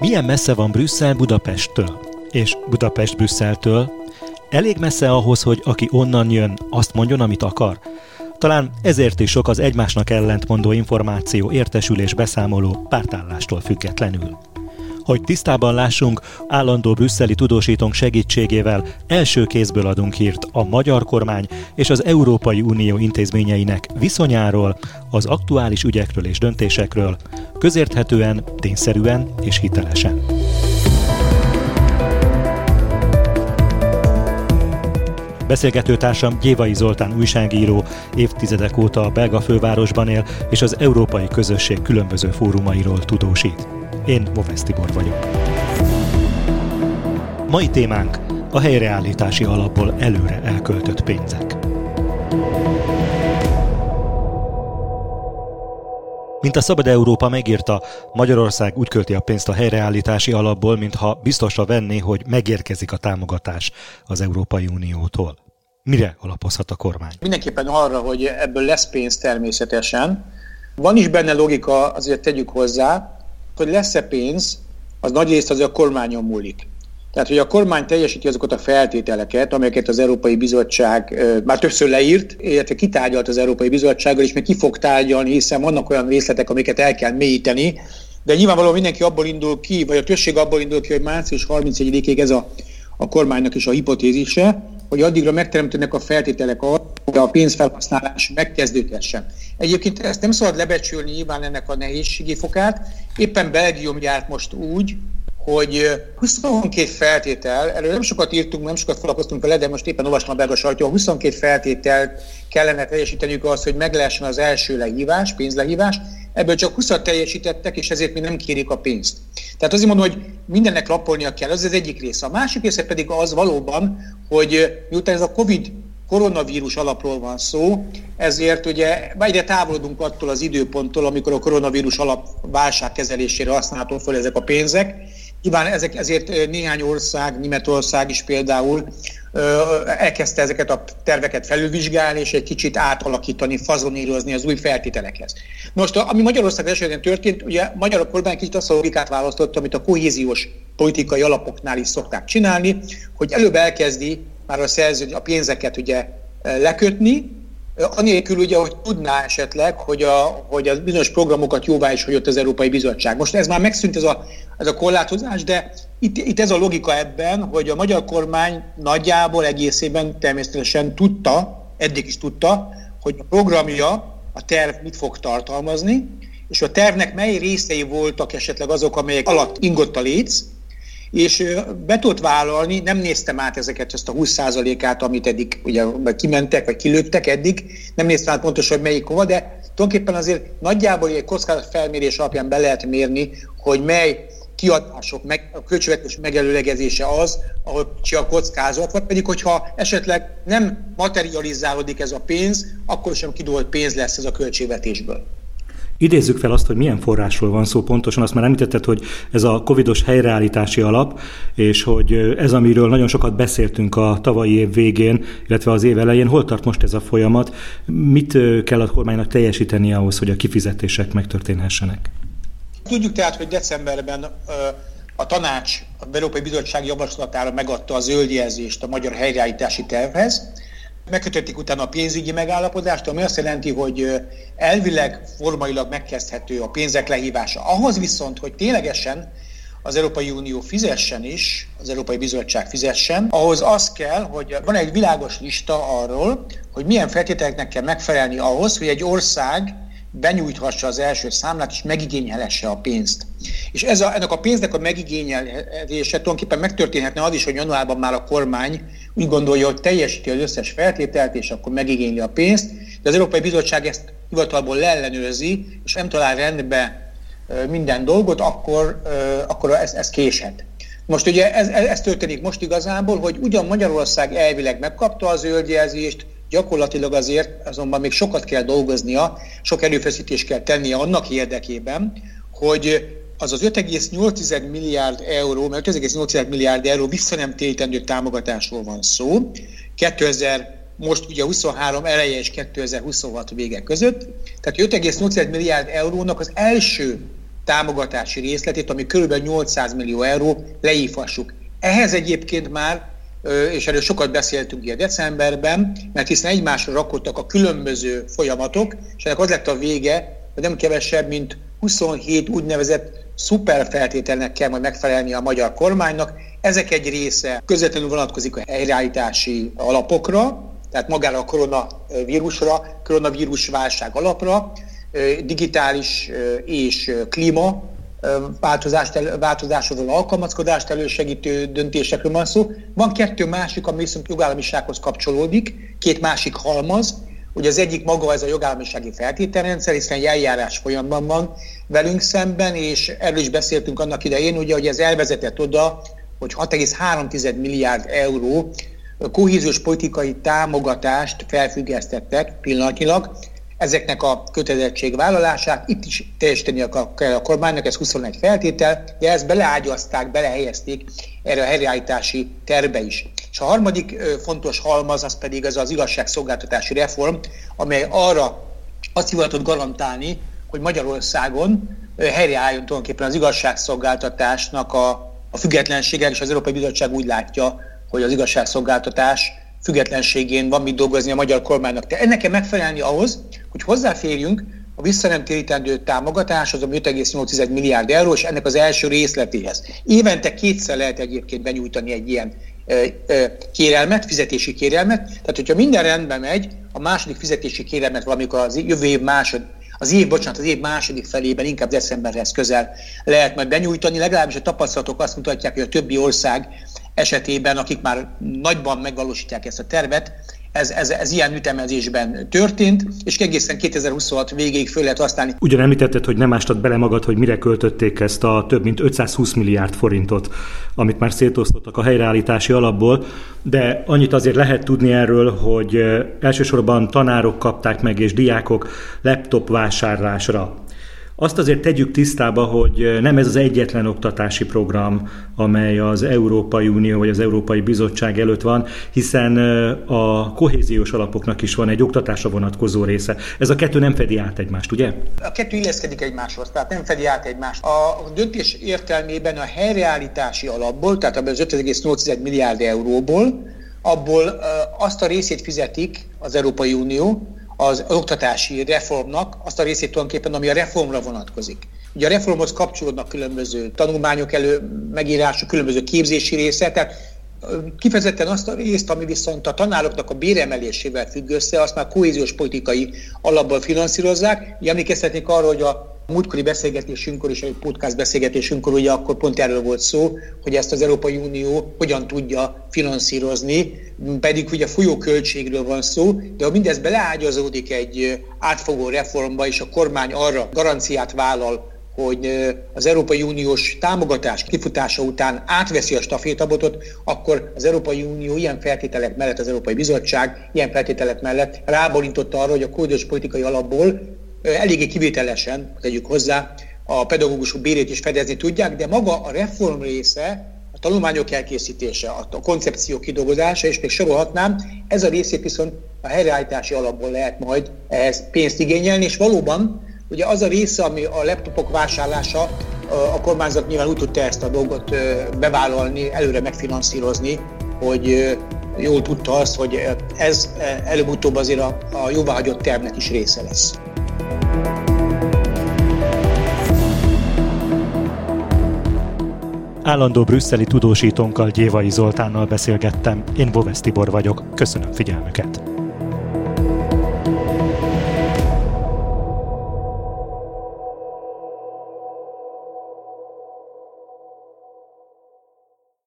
Milyen messze van Brüsszel Budapesttől? És Budapest Brüsszeltől? Elég messze ahhoz, hogy aki onnan jön, azt mondjon, amit akar? Talán ezért is sok az egymásnak ellentmondó információ, értesülés, beszámoló pártállástól függetlenül. Hogy tisztában lássunk, állandó brüsszeli tudósítónk segítségével első kézből adunk hírt a magyar kormány és az Európai Unió intézményeinek viszonyáról, az aktuális ügyekről és döntésekről, közérthetően, tényszerűen és hitelesen. Beszélgetőtársam Gyévai Zoltán újságíró, évtizedek óta a belga fővárosban él, és az európai közösség különböző fórumairól tudósít. Én Movesz Tibor vagyok. Mai témánk a helyreállítási alapból előre elköltött pénzek. Mint a Szabad Európa megírta, Magyarország úgy költi a pénzt a helyreállítási alapból, mintha biztosra venné, hogy megérkezik a támogatás az Európai Uniótól. Mire alapozhat a kormány? Mindenképpen arra, hogy ebből lesz pénz természetesen. Van is benne logika, azért tegyük hozzá, hogy lesz-e pénz, az nagy részt az a kormányon múlik. Tehát, hogy a kormány teljesíti azokat a feltételeket, amelyeket az Európai Bizottság már többször leírt, illetve kitárgyalt az Európai Bizottsággal, és még ki fog tárgyalni, hiszen vannak olyan részletek, amiket el kell mélyíteni, de nyilvánvalóan mindenki abból indul ki, vagy a többség abból indul ki, hogy március 31-ig ez a, a kormánynak is a hipotézise, hogy addigra megteremtenek a feltételek arra, hogy a pénzfelhasználás megkezdődhessen. Egyébként ezt nem szabad lebecsülni nyilván ennek a nehézségi fokát. Éppen Belgium járt most úgy, hogy 22 feltétel, erről nem sokat írtunk, nem sokat foglalkoztunk vele, de most éppen olvastam a belga sajtó, 22 feltételt kellene teljesíteniük az, hogy meg lehessen az első lehívás, pénzlehívás, ebből csak 20 teljesítettek, és ezért mi nem kérik a pénzt. Tehát azért mondom, hogy mindennek rappolnia kell, az az egyik része. A másik része pedig az valóban, hogy miután ez a COVID koronavírus alapról van szó, ezért ugye egyre távolodunk attól az időponttól, amikor a koronavírus alap válság kezelésére használható fel ezek a pénzek. Nyilván ezek, ezért néhány ország, Németország is például elkezdte ezeket a terveket felülvizsgálni, és egy kicsit átalakítani, fazonírozni az új feltételekhez. Most, ami Magyarország esetén történt, ugye magyar kormány kicsit azt a logikát választotta, amit a kohéziós politikai alapoknál is szokták csinálni, hogy előbb elkezdi már a szerződés, a pénzeket ugye lekötni, Anélkül ugye, hogy tudná esetleg, hogy a, hogy a bizonyos programokat jóvá is hagyott az Európai Bizottság. Most ez már megszűnt ez a, ez a korlátozás, de itt, itt ez a logika ebben, hogy a magyar kormány nagyjából egészében természetesen tudta, eddig is tudta, hogy a programja, a terv mit fog tartalmazni, és a tervnek mely részei voltak esetleg azok, amelyek alatt ingott a léc, és be tudott vállalni, nem néztem át ezeket, ezt a 20%-át, amit eddig ugye kimentek, vagy kilőttek eddig, nem néztem át pontosan, hogy melyik hova, de tulajdonképpen azért nagyjából egy kockázat felmérés alapján be lehet mérni, hogy mely kiadások, meg, a költségvetés megelőlegezése az, ahol csi a kockázat, vagy pedig, hogyha esetleg nem materializálódik ez a pénz, akkor sem kidolt pénz lesz ez a költségvetésből. Idézzük fel azt, hogy milyen forrásról van szó pontosan. Azt már említetted, hogy ez a covidos helyreállítási alap, és hogy ez, amiről nagyon sokat beszéltünk a tavalyi év végén, illetve az év elején. Hol tart most ez a folyamat? Mit kell a kormánynak teljesíteni ahhoz, hogy a kifizetések megtörténhessenek? Tudjuk tehát, hogy decemberben a tanács a Európai Bizottság javaslatára megadta a zöld jelzést a magyar helyreállítási tervhez, Megkötötték utána a pénzügyi megállapodást, ami azt jelenti, hogy elvileg formailag megkezdhető a pénzek lehívása. Ahhoz viszont, hogy ténylegesen az Európai Unió fizessen is, az Európai Bizottság fizessen, ahhoz az kell, hogy van egy világos lista arról, hogy milyen feltételeknek kell megfelelni ahhoz, hogy egy ország benyújthassa az első számlát, és megigényelhesse a pénzt. És ez a, ennek a pénznek a megigényelése tulajdonképpen megtörténhetne az is, hogy januárban már a kormány úgy gondolja, hogy teljesíti az összes feltételt, és akkor megigényli a pénzt, de az Európai Bizottság ezt hivatalból leellenőrzi, és nem talál rendbe minden dolgot, akkor, akkor ez, ez késhet. Most ugye ez, ez történik most igazából, hogy ugyan Magyarország elvileg megkapta a zöldjelzést, gyakorlatilag azért azonban még sokat kell dolgoznia, sok erőfeszítést kell tennie annak érdekében, hogy az az 5,8 milliárd euró, mert 5,8 milliárd euró visszanemtérítendő támogatásról van szó, 2000 most ugye 23 eleje és 2026 vége között. Tehát 5,8 milliárd eurónak az első támogatási részletét, ami kb. 800 millió euró, leífassuk. Ehhez egyébként már, és erről sokat beszéltünk ugye decemberben, mert hiszen egymásra rakottak a különböző folyamatok, és ennek az lett a vége, hogy nem kevesebb, mint 27 úgynevezett szuperfeltételnek kell majd megfelelni a magyar kormánynak. Ezek egy része közvetlenül vonatkozik a helyreállítási alapokra, tehát magára a koronavírusra, koronavírus válság alapra, digitális és klíma változást, változáshoz alkalmazkodást elősegítő döntésekről van szó. Van kettő másik, ami viszont jogállamisághoz kapcsolódik, két másik halmaz. Ugye az egyik maga ez a jogállamisági feltételrendszer, hiszen egy eljárás folyamban van velünk szemben, és erről is beszéltünk annak idején, ugye, hogy ez elvezetett oda, hogy 6,3 milliárd euró kohéziós politikai támogatást felfüggesztettek pillanatnyilag, ezeknek a kötelezettségvállalását itt is teljesíteni kell a kormánynak, ez 21 feltétel, de ezt beleágyazták, belehelyezték erre a helyreállítási terbe is. És a harmadik fontos halmaz az pedig az az igazságszolgáltatási reform, amely arra azt hivatott garantálni, hogy Magyarországon helyreálljon tulajdonképpen az igazságszolgáltatásnak a, a függetlensége, és az Európai Bizottság úgy látja, hogy az igazságszolgáltatás függetlenségén van mit dolgozni a magyar kormánynak. De ennek kell megfelelni ahhoz, hogy hozzáférjünk a visszanemtérítendő támogatáshoz, ami 5,8 milliárd euró, és ennek az első részletéhez. Évente kétszer lehet egyébként benyújtani egy ilyen kérelmet, fizetési kérelmet. Tehát, hogyha minden rendben megy, a második fizetési kérelmet valamikor az jövő év másod, az év, bocsánat, az év második felében, inkább decemberhez közel lehet majd benyújtani. Legalábbis a tapasztalatok azt mutatják, hogy a többi ország esetében, akik már nagyban megvalósítják ezt a tervet, ez, ez, ez ilyen ütemezésben történt, és egészen 2026 végéig föl lehet használni. Ugyan említetted, hogy nem ástad bele magad, hogy mire költötték ezt a több mint 520 milliárd forintot, amit már szétosztottak a helyreállítási alapból, de annyit azért lehet tudni erről, hogy elsősorban tanárok kapták meg és diákok laptop vásárlásra azt azért tegyük tisztába, hogy nem ez az egyetlen oktatási program, amely az Európai Unió vagy az Európai Bizottság előtt van, hiszen a kohéziós alapoknak is van egy oktatásra vonatkozó része. Ez a kettő nem fedi át egymást, ugye? A kettő illeszkedik egymáshoz, tehát nem fedi át egymást. A döntés értelmében a helyreállítási alapból, tehát az 5,8 milliárd euróból, abból azt a részét fizetik az Európai Unió, az oktatási reformnak azt a részét tulajdonképpen, ami a reformra vonatkozik. Ugye a reformhoz kapcsolódnak különböző tanulmányok elő, megírások, különböző képzési részek, tehát kifejezetten azt a részt, ami viszont a tanároknak a béremelésével függ össze, azt már kohéziós politikai alapból finanszírozzák. Emlékeztetnék arra, hogy a múltkori beszélgetésünkkor és egy podcast beszélgetésünkkor ugye akkor pont erről volt szó, hogy ezt az Európai Unió hogyan tudja finanszírozni, pedig ugye folyóköltségről van szó, de ha mindez beleágyazódik egy átfogó reformba, és a kormány arra garanciát vállal, hogy az Európai Uniós támogatás kifutása után átveszi a stafétabotot, akkor az Európai Unió ilyen feltételek mellett, az Európai Bizottság ilyen feltételek mellett ráborította arra, hogy a kódos politikai alapból eléggé kivételesen, tegyük hozzá, a pedagógusok bérét is fedezni tudják, de maga a reform része, a tanulmányok elkészítése, a koncepció kidolgozása, és még sorolhatnám, ez a részét viszont a helyreállítási alapból lehet majd ehhez pénzt igényelni, és valóban ugye az a része, ami a laptopok vásárlása, a kormányzat nyilván úgy tudta ezt a dolgot bevállalni, előre megfinanszírozni, hogy jól tudta azt, hogy ez előbb-utóbb azért a, a jóváhagyott tervnek is része lesz. Állandó brüsszeli tudósítónkkal Gyévai Zoltánnal beszélgettem. Én Bovesz Tibor vagyok. Köszönöm figyelmüket.